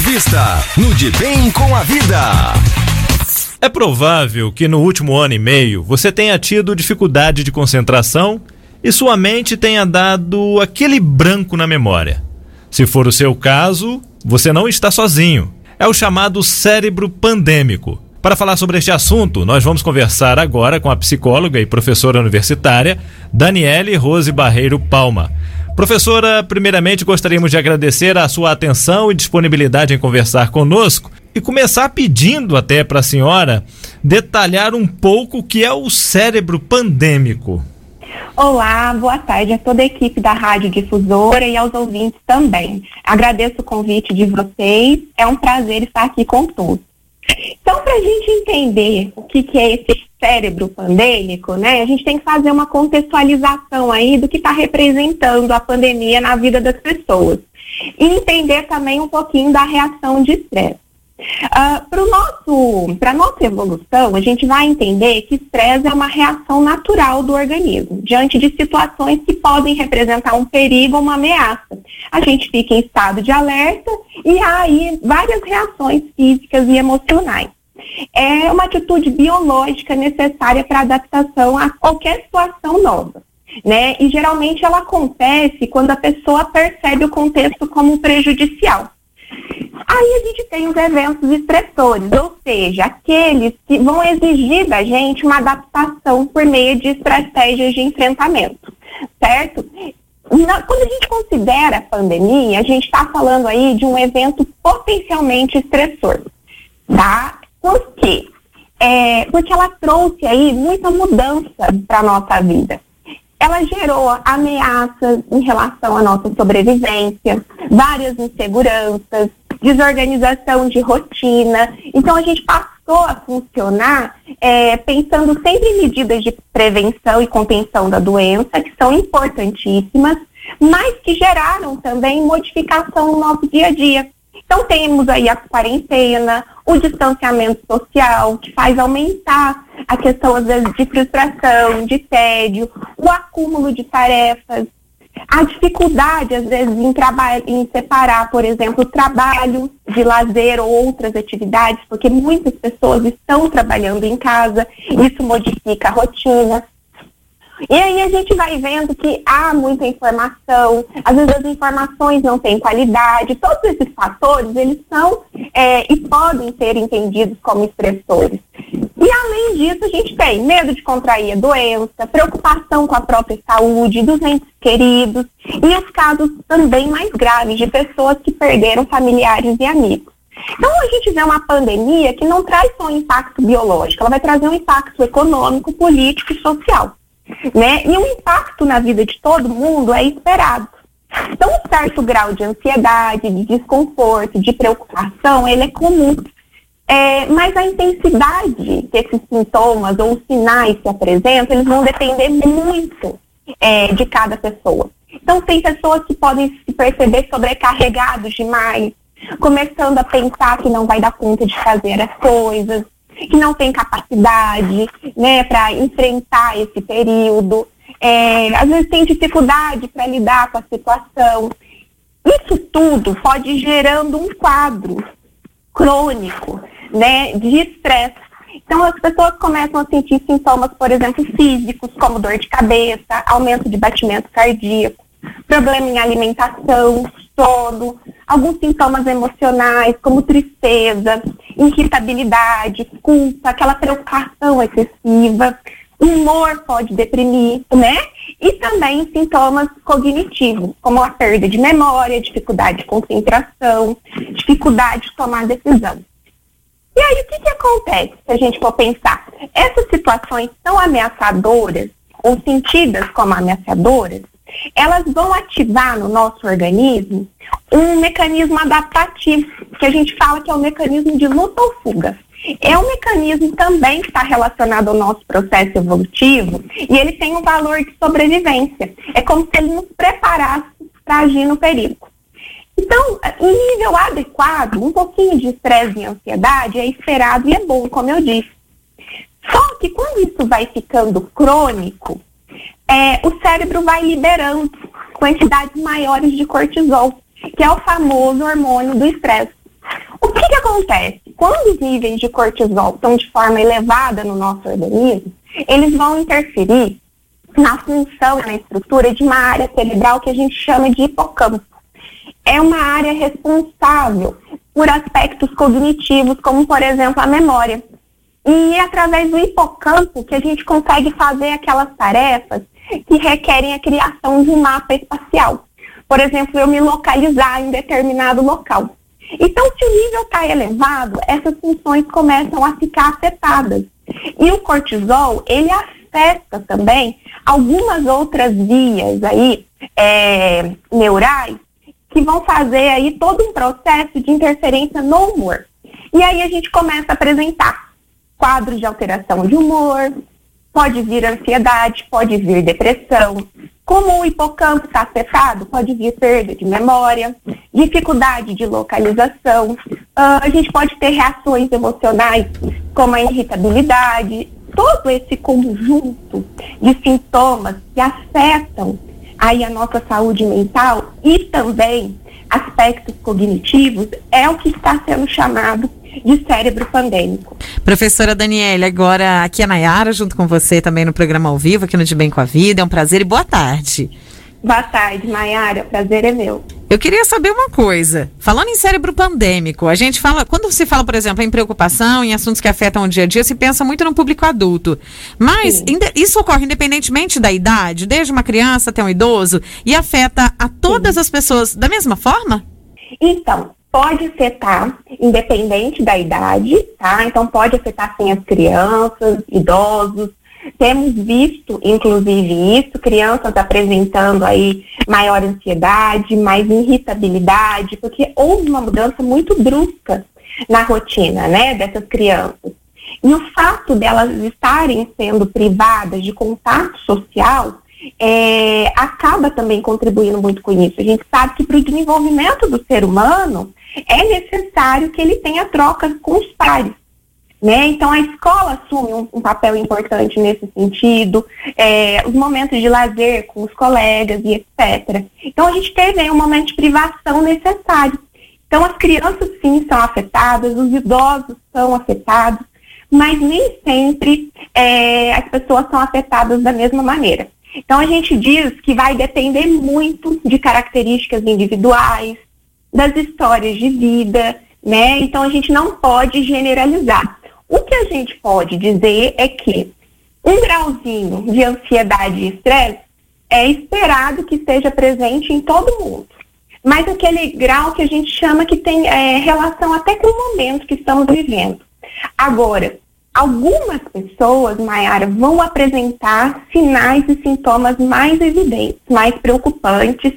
Entrevista no De Bem com a Vida. É provável que no último ano e meio você tenha tido dificuldade de concentração e sua mente tenha dado aquele branco na memória. Se for o seu caso, você não está sozinho. É o chamado cérebro pandêmico. Para falar sobre este assunto, nós vamos conversar agora com a psicóloga e professora universitária Daniele Rose Barreiro Palma. Professora, primeiramente gostaríamos de agradecer a sua atenção e disponibilidade em conversar conosco e começar pedindo até para a senhora detalhar um pouco o que é o cérebro pandêmico. Olá, boa tarde a toda a equipe da Rádio Difusora e aos ouvintes também. Agradeço o convite de vocês, é um prazer estar aqui com todos. Então, para a gente entender o que, que é esse cérebro pandêmico, né, a gente tem que fazer uma contextualização aí do que está representando a pandemia na vida das pessoas. E entender também um pouquinho da reação de estresse. Uh, para a nossa evolução, a gente vai entender que estresse é uma reação natural do organismo diante de situações que podem representar um perigo ou uma ameaça. A gente fica em estado de alerta e há aí várias reações físicas e emocionais. É uma atitude biológica necessária para adaptação a qualquer situação nova. Né? E geralmente ela acontece quando a pessoa percebe o contexto como prejudicial. Aí a gente tem os eventos estressores, ou seja, aqueles que vão exigir da gente uma adaptação por meio de estratégias de enfrentamento, certo? Na, quando a gente considera a pandemia, a gente está falando aí de um evento potencialmente estressor, tá? Por quê? É, porque ela trouxe aí muita mudança para a nossa vida ela gerou ameaças em relação à nossa sobrevivência, várias inseguranças, desorganização de rotina. Então, a gente passou a funcionar é, pensando sempre em medidas de prevenção e contenção da doença, que são importantíssimas, mas que geraram também modificação no nosso dia a dia. Então, temos aí a quarentena, o distanciamento social, que faz aumentar a questão, às vezes, de frustração, de tédio, o acúmulo de tarefas, a dificuldade, às vezes, em, em separar, por exemplo, trabalho de lazer ou outras atividades, porque muitas pessoas estão trabalhando em casa, isso modifica a rotina. E aí a gente vai vendo que há muita informação, às vezes as informações não têm qualidade, todos esses fatores, eles são é, e podem ser entendidos como estressores. E além disso, a gente tem medo de contrair a doença, preocupação com a própria saúde, dos entes queridos, e os casos também mais graves de pessoas que perderam familiares e amigos. Então, a gente vê uma pandemia que não traz só um impacto biológico, ela vai trazer um impacto econômico, político e social né? E o impacto na vida de todo mundo é esperado. Então, um certo grau de ansiedade, de desconforto, de preocupação, ele é comum. É, mas a intensidade que esses sintomas ou os sinais se apresentam, eles vão depender muito é, de cada pessoa. Então, tem pessoas que podem se perceber sobrecarregados demais, começando a pensar que não vai dar conta de fazer as coisas, que não tem capacidade né, para enfrentar esse período, é, às vezes tem dificuldade para lidar com a situação. Isso tudo pode gerando um quadro crônico né, de estresse. Então, as pessoas começam a sentir sintomas, por exemplo, físicos, como dor de cabeça, aumento de batimento cardíaco, problema em alimentação, sono, alguns sintomas emocionais, como tristeza, irritabilidade, culpa, aquela preocupação excessiva, humor pode deprimir, né? E também sintomas cognitivos, como a perda de memória, dificuldade de concentração, dificuldade de tomar decisão. E aí, o que, que acontece se a gente for pensar? Essas situações são ameaçadoras ou sentidas como ameaçadoras elas vão ativar no nosso organismo um mecanismo adaptativo, que a gente fala que é o mecanismo de luta ou fuga. É um mecanismo também que está relacionado ao nosso processo evolutivo e ele tem um valor de sobrevivência. É como se ele nos preparasse para agir no perigo. Então, em nível adequado, um pouquinho de estresse e ansiedade é esperado e é bom, como eu disse. Só que quando isso vai ficando crônico, é, o cérebro vai liberando quantidades maiores de cortisol, que é o famoso hormônio do estresse. O que, que acontece? Quando os níveis de cortisol estão de forma elevada no nosso organismo, eles vão interferir na função, na estrutura de uma área cerebral que a gente chama de hipocampo. É uma área responsável por aspectos cognitivos, como por exemplo a memória. E é através do hipocampo que a gente consegue fazer aquelas tarefas que requerem a criação de um mapa espacial. Por exemplo, eu me localizar em determinado local. Então, se o nível está elevado, essas funções começam a ficar afetadas. E o cortisol, ele afeta também algumas outras vias aí é, neurais que vão fazer aí todo um processo de interferência no humor. E aí a gente começa a apresentar quadros de alteração de humor, pode vir ansiedade, pode vir depressão. Como o hipocampo está afetado, pode vir perda de memória, dificuldade de localização. Uh, a gente pode ter reações emocionais, como a irritabilidade. Todo esse conjunto de sintomas que afetam aí a nossa saúde mental e também aspectos cognitivos é o que está sendo chamado de cérebro pandêmico. Professora Daniela, agora aqui é a Nayara, junto com você também no programa ao vivo, aqui no De Bem com a Vida. É um prazer e boa tarde. Boa tarde, Mayara. Prazer é meu. Eu queria saber uma coisa. Falando em cérebro pandêmico, a gente fala, quando se fala, por exemplo, em preocupação, em assuntos que afetam o dia a dia, se pensa muito no público adulto. Mas isso ocorre independentemente da idade, desde uma criança até um idoso, e afeta a todas Sim. as pessoas da mesma forma? Então, pode afetar, independente da idade, tá? Então pode afetar sim as crianças, idosos, temos visto, inclusive, isso, crianças apresentando aí maior ansiedade, mais irritabilidade, porque houve uma mudança muito brusca na rotina, né, dessas crianças. E o fato delas estarem sendo privadas de contato social é, acaba também contribuindo muito com isso. A gente sabe que para o desenvolvimento do ser humano é necessário que ele tenha trocas com os pares. Né? Então, a escola assume um, um papel importante nesse sentido, é, os momentos de lazer com os colegas e etc. Então, a gente teve aí um momento de privação necessário. Então, as crianças, sim, são afetadas, os idosos são afetados, mas nem sempre é, as pessoas são afetadas da mesma maneira. Então, a gente diz que vai depender muito de características individuais, das histórias de vida, né? Então, a gente não pode generalizar. O que a gente pode dizer é que um grauzinho de ansiedade e estresse é esperado que esteja presente em todo mundo. Mas aquele grau que a gente chama que tem é, relação até com o momento que estamos vivendo. Agora, algumas pessoas, Mayara, vão apresentar sinais e sintomas mais evidentes, mais preocupantes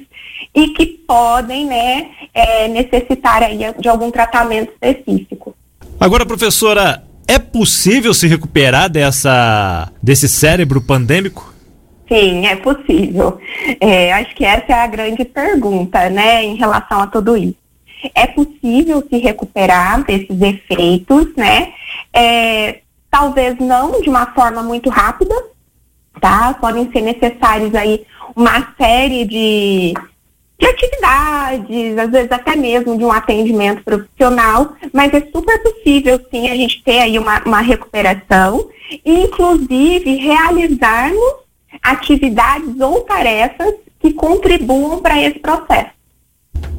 e que podem né, é, necessitar aí de algum tratamento específico. Agora, professora, é possível se recuperar dessa, desse cérebro pandêmico? Sim, é possível. É, acho que essa é a grande pergunta, né, em relação a tudo isso. É possível se recuperar desses efeitos, né? É, talvez não de uma forma muito rápida, tá? Podem ser necessários aí uma série de de atividades, às vezes até mesmo de um atendimento profissional, mas é super possível sim a gente ter aí uma, uma recuperação e inclusive realizarmos atividades ou tarefas que contribuam para esse processo.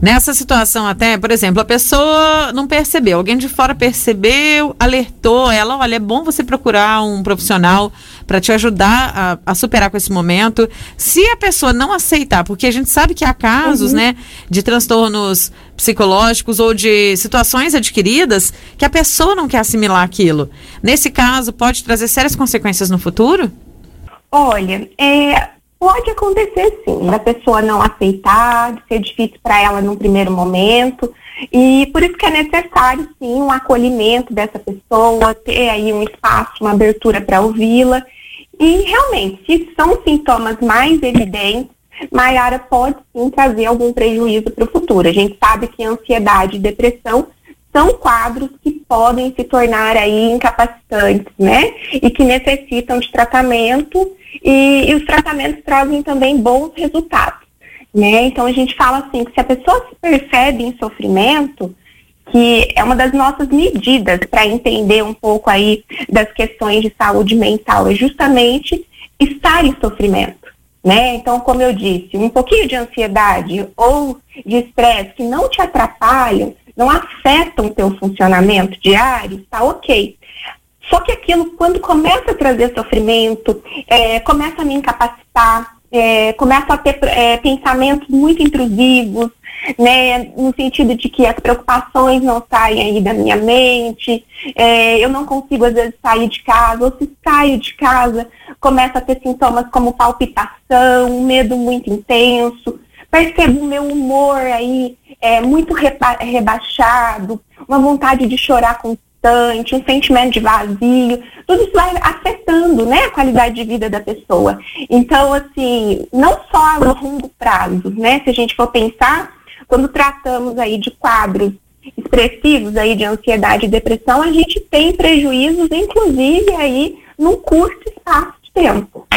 Nessa situação até, por exemplo, a pessoa não percebeu, alguém de fora percebeu, alertou ela, olha, é bom você procurar um profissional para te ajudar a, a, superar com esse momento. Se a pessoa não aceitar, porque a gente sabe que há casos, uhum. né, de transtornos psicológicos ou de situações adquiridas que a pessoa não quer assimilar aquilo. Nesse caso, pode trazer sérias consequências no futuro? Olha, é, Pode acontecer sim, da pessoa não aceitar, de ser difícil para ela num primeiro momento. E por isso que é necessário sim um acolhimento dessa pessoa, ter aí um espaço, uma abertura para ouvi-la. E realmente, se são sintomas mais evidentes, Maiara pode sim trazer algum prejuízo para o futuro. A gente sabe que ansiedade e depressão são quadros que podem se tornar aí incapacitantes, né? E que necessitam de tratamento e, e os tratamentos trazem também bons resultados, né? Então a gente fala assim que se a pessoa se percebe em sofrimento, que é uma das nossas medidas para entender um pouco aí das questões de saúde mental, é justamente estar em sofrimento. Né? Então, como eu disse, um pouquinho de ansiedade ou de estresse que não te atrapalham, não afetam o teu funcionamento diário, está ok. Só que aquilo, quando começa a trazer sofrimento, é, começa a me incapacitar, é, começa a ter é, pensamentos muito intrusivos, né, no sentido de que as preocupações não saem aí da minha mente, é, eu não consigo às vezes sair de casa, ou se saio de casa, começa a ter sintomas como palpitação, um medo muito intenso, percebo o meu humor aí é, muito reba rebaixado, uma vontade de chorar constante, um sentimento de vazio, tudo isso vai afetando né, a qualidade de vida da pessoa. Então, assim, não só a longo prazo, né? Se a gente for pensar, quando tratamos aí de quadros expressivos aí de ansiedade e depressão, a gente tem prejuízos, inclusive aí num curto espaço de tempo.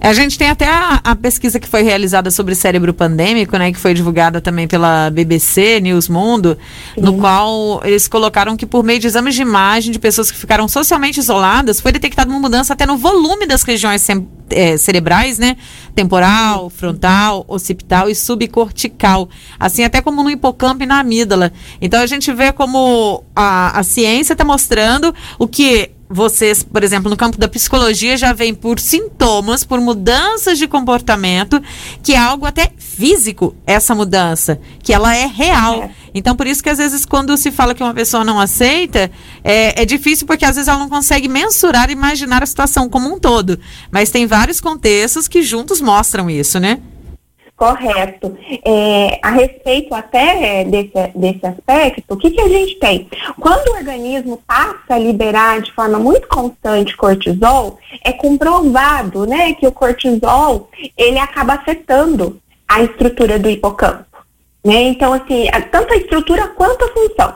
A gente tem até a, a, pesquisa que foi realizada sobre cérebro pandêmico, né, que foi divulgada também pela BBC News Mundo, Sim. no qual eles colocaram que por meio de exames de imagem de pessoas que ficaram socialmente isoladas, foi detectada uma mudança até no volume das regiões é, cerebrais, né, temporal, frontal, occipital e subcortical, assim até como no hipocampo e na amígdala. Então a gente vê como a, a ciência está mostrando o que vocês, por exemplo, no campo da psicologia, já vem por sintomas, por mudanças de comportamento, que é algo até físico, essa mudança, que ela é real. É. Então, por isso que às vezes, quando se fala que uma pessoa não aceita, é, é difícil porque às vezes ela não consegue mensurar e imaginar a situação como um todo. Mas tem vários contextos que juntos mostram isso, né? Correto. É, a respeito até é, desse, desse aspecto, o que, que a gente tem? Quando o organismo passa a liberar de forma muito constante cortisol, é comprovado né, que o cortisol ele acaba afetando a estrutura do hipocampo. Né? Então, assim, tanto a estrutura quanto a função.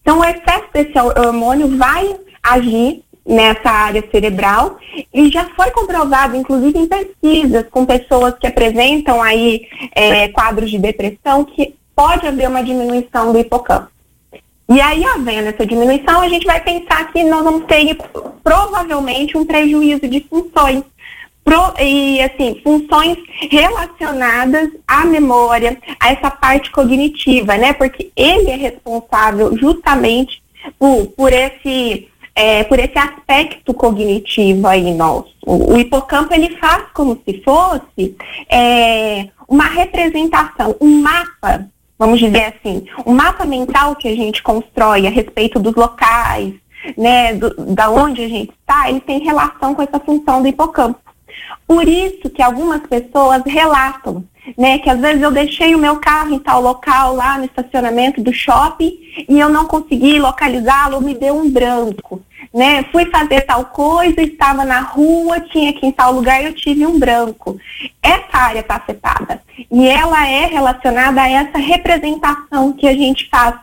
Então, o excesso desse hormônio vai agir nessa área cerebral e já foi comprovado, inclusive em pesquisas com pessoas que apresentam aí é, quadros de depressão, que pode haver uma diminuição do hipocampo. E aí, havendo essa diminuição, a gente vai pensar que nós vamos ter provavelmente um prejuízo de funções. Pro, e assim, funções relacionadas à memória, a essa parte cognitiva, né? Porque ele é responsável justamente por, por esse é, por esse aspecto cognitivo aí nosso. O, hipocampo ele faz como se fosse é, uma representação, um mapa, vamos dizer assim, um mapa mental que a gente constrói a respeito dos locais, né, do, da onde a gente está, ele tem relação com essa função do hipocampo. Por isso que algumas pessoas relatam, né, que às vezes eu deixei o meu carro em tal local lá no estacionamento do shopping e eu não consegui localizá-lo, me deu um branco, né? Fui fazer tal coisa, estava na rua, tinha ir em tal lugar eu tive um branco. Essa área está afetada e ela é relacionada a essa representação que a gente faz,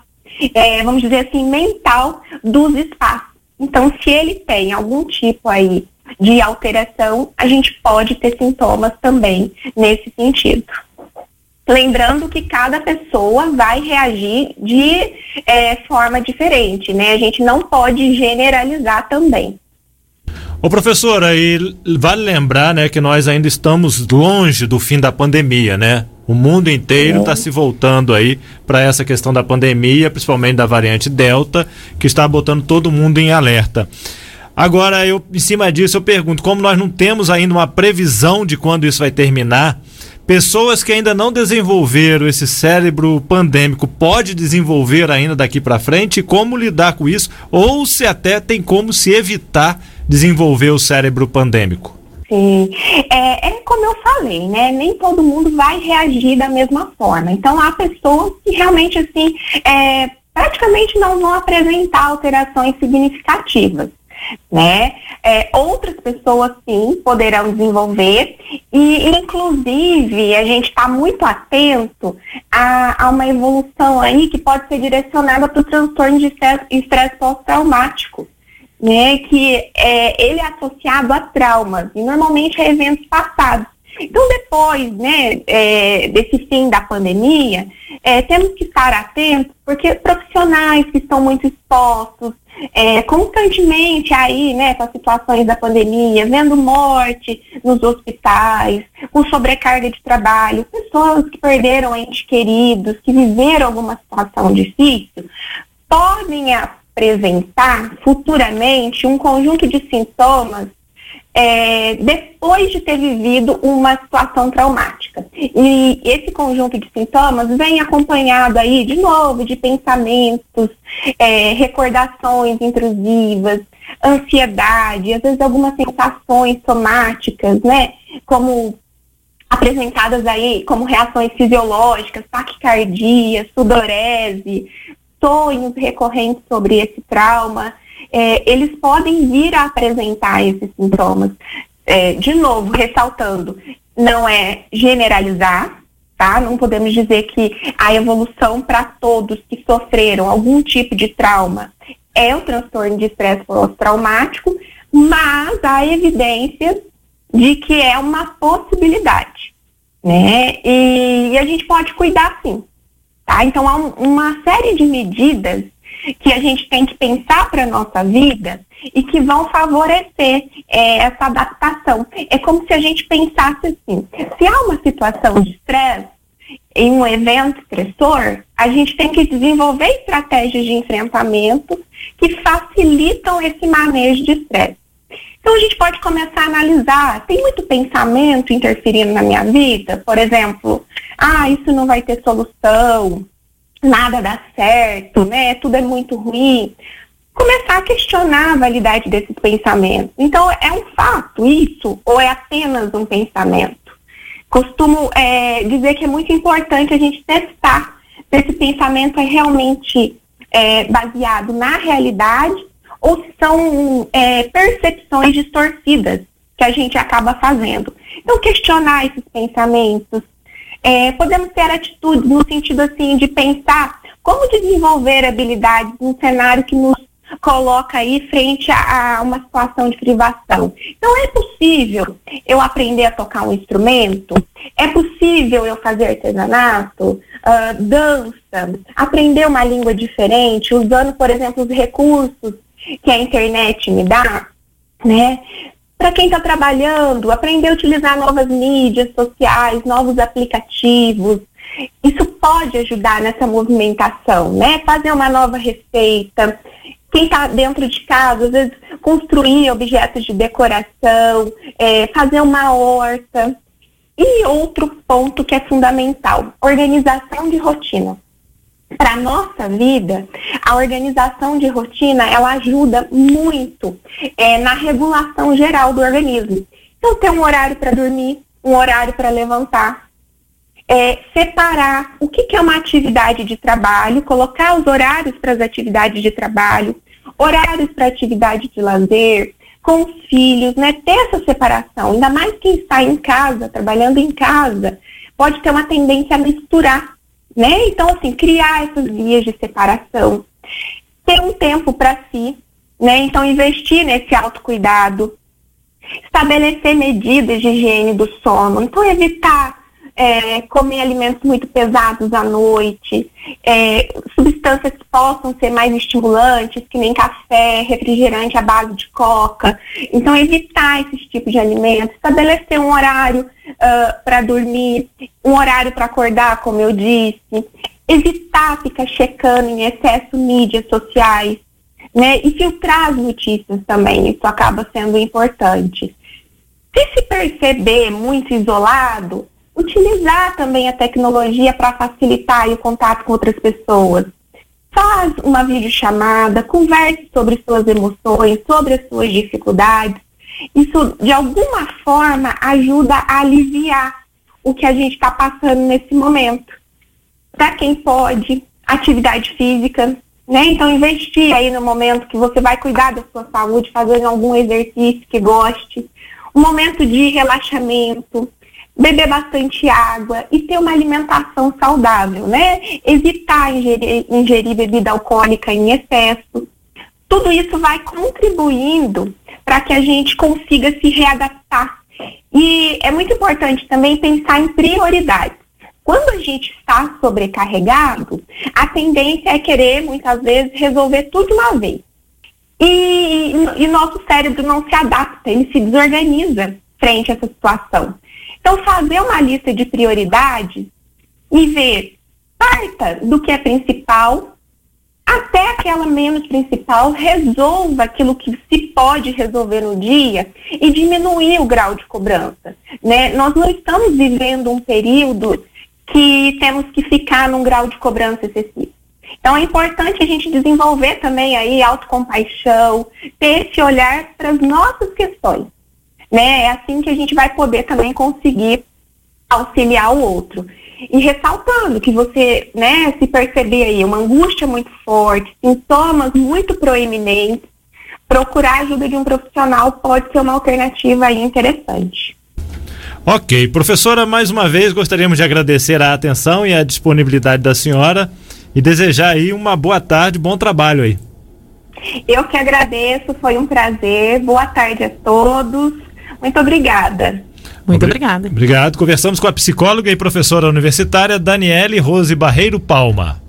é, vamos dizer assim, mental dos espaços. Então, se ele tem algum tipo aí de alteração, a gente pode ter sintomas também nesse sentido. Lembrando que cada pessoa vai reagir de é, forma diferente, né? A gente não pode generalizar também. Ô professora, e vale lembrar, né, que nós ainda estamos longe do fim da pandemia, né? O mundo inteiro está se voltando aí para essa questão da pandemia, principalmente da variante Delta, que está botando todo mundo em alerta. Agora, eu, em cima disso, eu pergunto: como nós não temos ainda uma previsão de quando isso vai terminar, pessoas que ainda não desenvolveram esse cérebro pandêmico pode desenvolver ainda daqui para frente? Como lidar com isso? Ou se até tem como se evitar desenvolver o cérebro pandêmico? Sim, é, é, como eu falei, né? Nem todo mundo vai reagir da mesma forma. Então há pessoas que realmente assim é, praticamente não vão apresentar alterações significativas né? É, outras pessoas sim poderão desenvolver e inclusive a gente está muito atento a, a, uma evolução aí que pode ser direcionada para o transtorno de estresse pós-traumático, né? Que é, ele é associado a traumas e normalmente a eventos passados. Então, depois né, é, desse fim da pandemia, é, temos que estar atentos, porque profissionais que estão muito expostos, é, constantemente aí, né, com as situações da pandemia, vendo morte nos hospitais, com sobrecarga de trabalho, pessoas que perderam entes queridos, que viveram alguma situação difícil, podem apresentar futuramente um conjunto de sintomas é, depois de ter vivido uma situação traumática. E esse conjunto de sintomas vem acompanhado aí, de novo, de pensamentos, é, recordações intrusivas, ansiedade, às vezes algumas sensações somáticas, né? Como apresentadas aí como reações fisiológicas, taquicardia, sudorese, sonhos recorrentes sobre esse trauma é, eles podem vir a apresentar esses sintomas. É, de novo, ressaltando, não é generalizar, tá? Não podemos dizer que a evolução para todos que sofreram algum tipo de trauma é o transtorno de estresse pós-traumático, mas há evidências de que é uma possibilidade, né? E, e a gente pode cuidar sim, tá? Então há um, uma série de medidas que a gente tem que pensar para nossa vida e que vão favorecer é, essa adaptação. É como se a gente pensasse assim: se há uma situação de estresse, em um evento estressor, a gente tem que desenvolver estratégias de enfrentamento que facilitam esse manejo de estresse. Então a gente pode começar a analisar, tem muito pensamento interferindo na minha vida, por exemplo, ah, isso não vai ter solução, nada dá certo, né? Tudo é muito ruim. Começar a questionar a validade desses pensamentos. Então, é um fato isso ou é apenas um pensamento? Costumo é, dizer que é muito importante a gente testar se esse pensamento é realmente é, baseado na realidade ou se são é, percepções distorcidas que a gente acaba fazendo. Então, questionar esses pensamentos, é, podemos ter atitudes no sentido assim de pensar como desenvolver habilidades num cenário que nos coloca aí frente a, a, uma situação de privação. Então é possível eu aprender a tocar um instrumento? É possível eu fazer artesanato, uh, dança, aprender uma língua diferente, usando, por exemplo, os recursos que a internet me dá? Né? para quem está trabalhando, aprender a utilizar novas mídias sociais, novos aplicativos. Isso pode ajudar nessa movimentação, né? Fazer uma nova receita. Quem está dentro de casa, às vezes, construir objetos de decoração, é, fazer uma horta. E outro ponto que é fundamental, organização de rotina para nossa vida, a organização de rotina ela ajuda muito é, na regulação geral do organismo. Então, ter um horário para dormir, um horário para levantar, é, separar o que, que é uma atividade de trabalho, colocar os horários para as atividades de trabalho, horários para atividade de lazer, com os filhos, né? Ter essa separação, ainda mais quem está em casa, trabalhando em casa, pode ter uma tendência a misturar né? Então, assim, criar essas vias de separação, ter um tempo para si, né? Então, investir nesse autocuidado, estabelecer medidas de higiene do sono, então evitar é, comer alimentos muito pesados à noite, é, substâncias que possam ser mais estimulantes, que nem café, refrigerante à base de coca. Então, evitar esses tipos de alimentos, estabelecer um horário uh, para dormir, um horário para acordar, como eu disse, evitar ficar checando em excesso mídias sociais, né? E filtrar as notícias também, isso acaba sendo importante. Se se perceber muito isolado, utilizar também a tecnologia para facilitar o contato com outras pessoas. Faz uma videochamada, converse sobre suas emoções, sobre as suas dificuldades. Isso, de alguma forma, ajuda a aliviar o que a gente está passando nesse momento. Para quem pode, atividade física, né? Então, investir aí no momento que você vai cuidar da sua saúde, fazendo algum exercício que goste. Um momento de relaxamento, beber bastante água e ter uma alimentação saudável, né? Evitar ingerir, ingerir bebida alcoólica em excesso. Tudo isso vai contribuindo para que a gente consiga se readaptar E é muito importante também pensar em prioridades. Quando a gente está sobrecarregado, a tendência é querer, muitas vezes, resolver tudo uma vez. E, e, nosso cérebro não se adapta, ele se desorganiza frente a essa situação. Então, fazer uma lista de prioridades e ver, parta do que é principal até aquela menos principal, resolva aquilo que se pode resolver no dia e diminuir o grau de cobrança. Né? Nós não estamos vivendo um período que temos que ficar num grau de cobrança excessivo. Então é importante a gente desenvolver também aí autocompaixão, ter esse olhar para as nossas questões. Né? É assim que a gente vai poder também conseguir auxiliar o outro. E ressaltando que você, né, se perceber aí uma angústia muito forte, sintomas muito proeminentes, procurar a ajuda de um profissional pode ser uma alternativa aí interessante. Ok, professora, mais uma vez gostaríamos de agradecer a atenção e a disponibilidade da senhora e desejar aí uma boa tarde, bom trabalho aí. Eu que agradeço, foi um prazer. Boa tarde a todos. Muito obrigada. Muito Obri obrigada. Obrigado. Conversamos com a psicóloga e professora universitária Daniele Rose Barreiro Palma.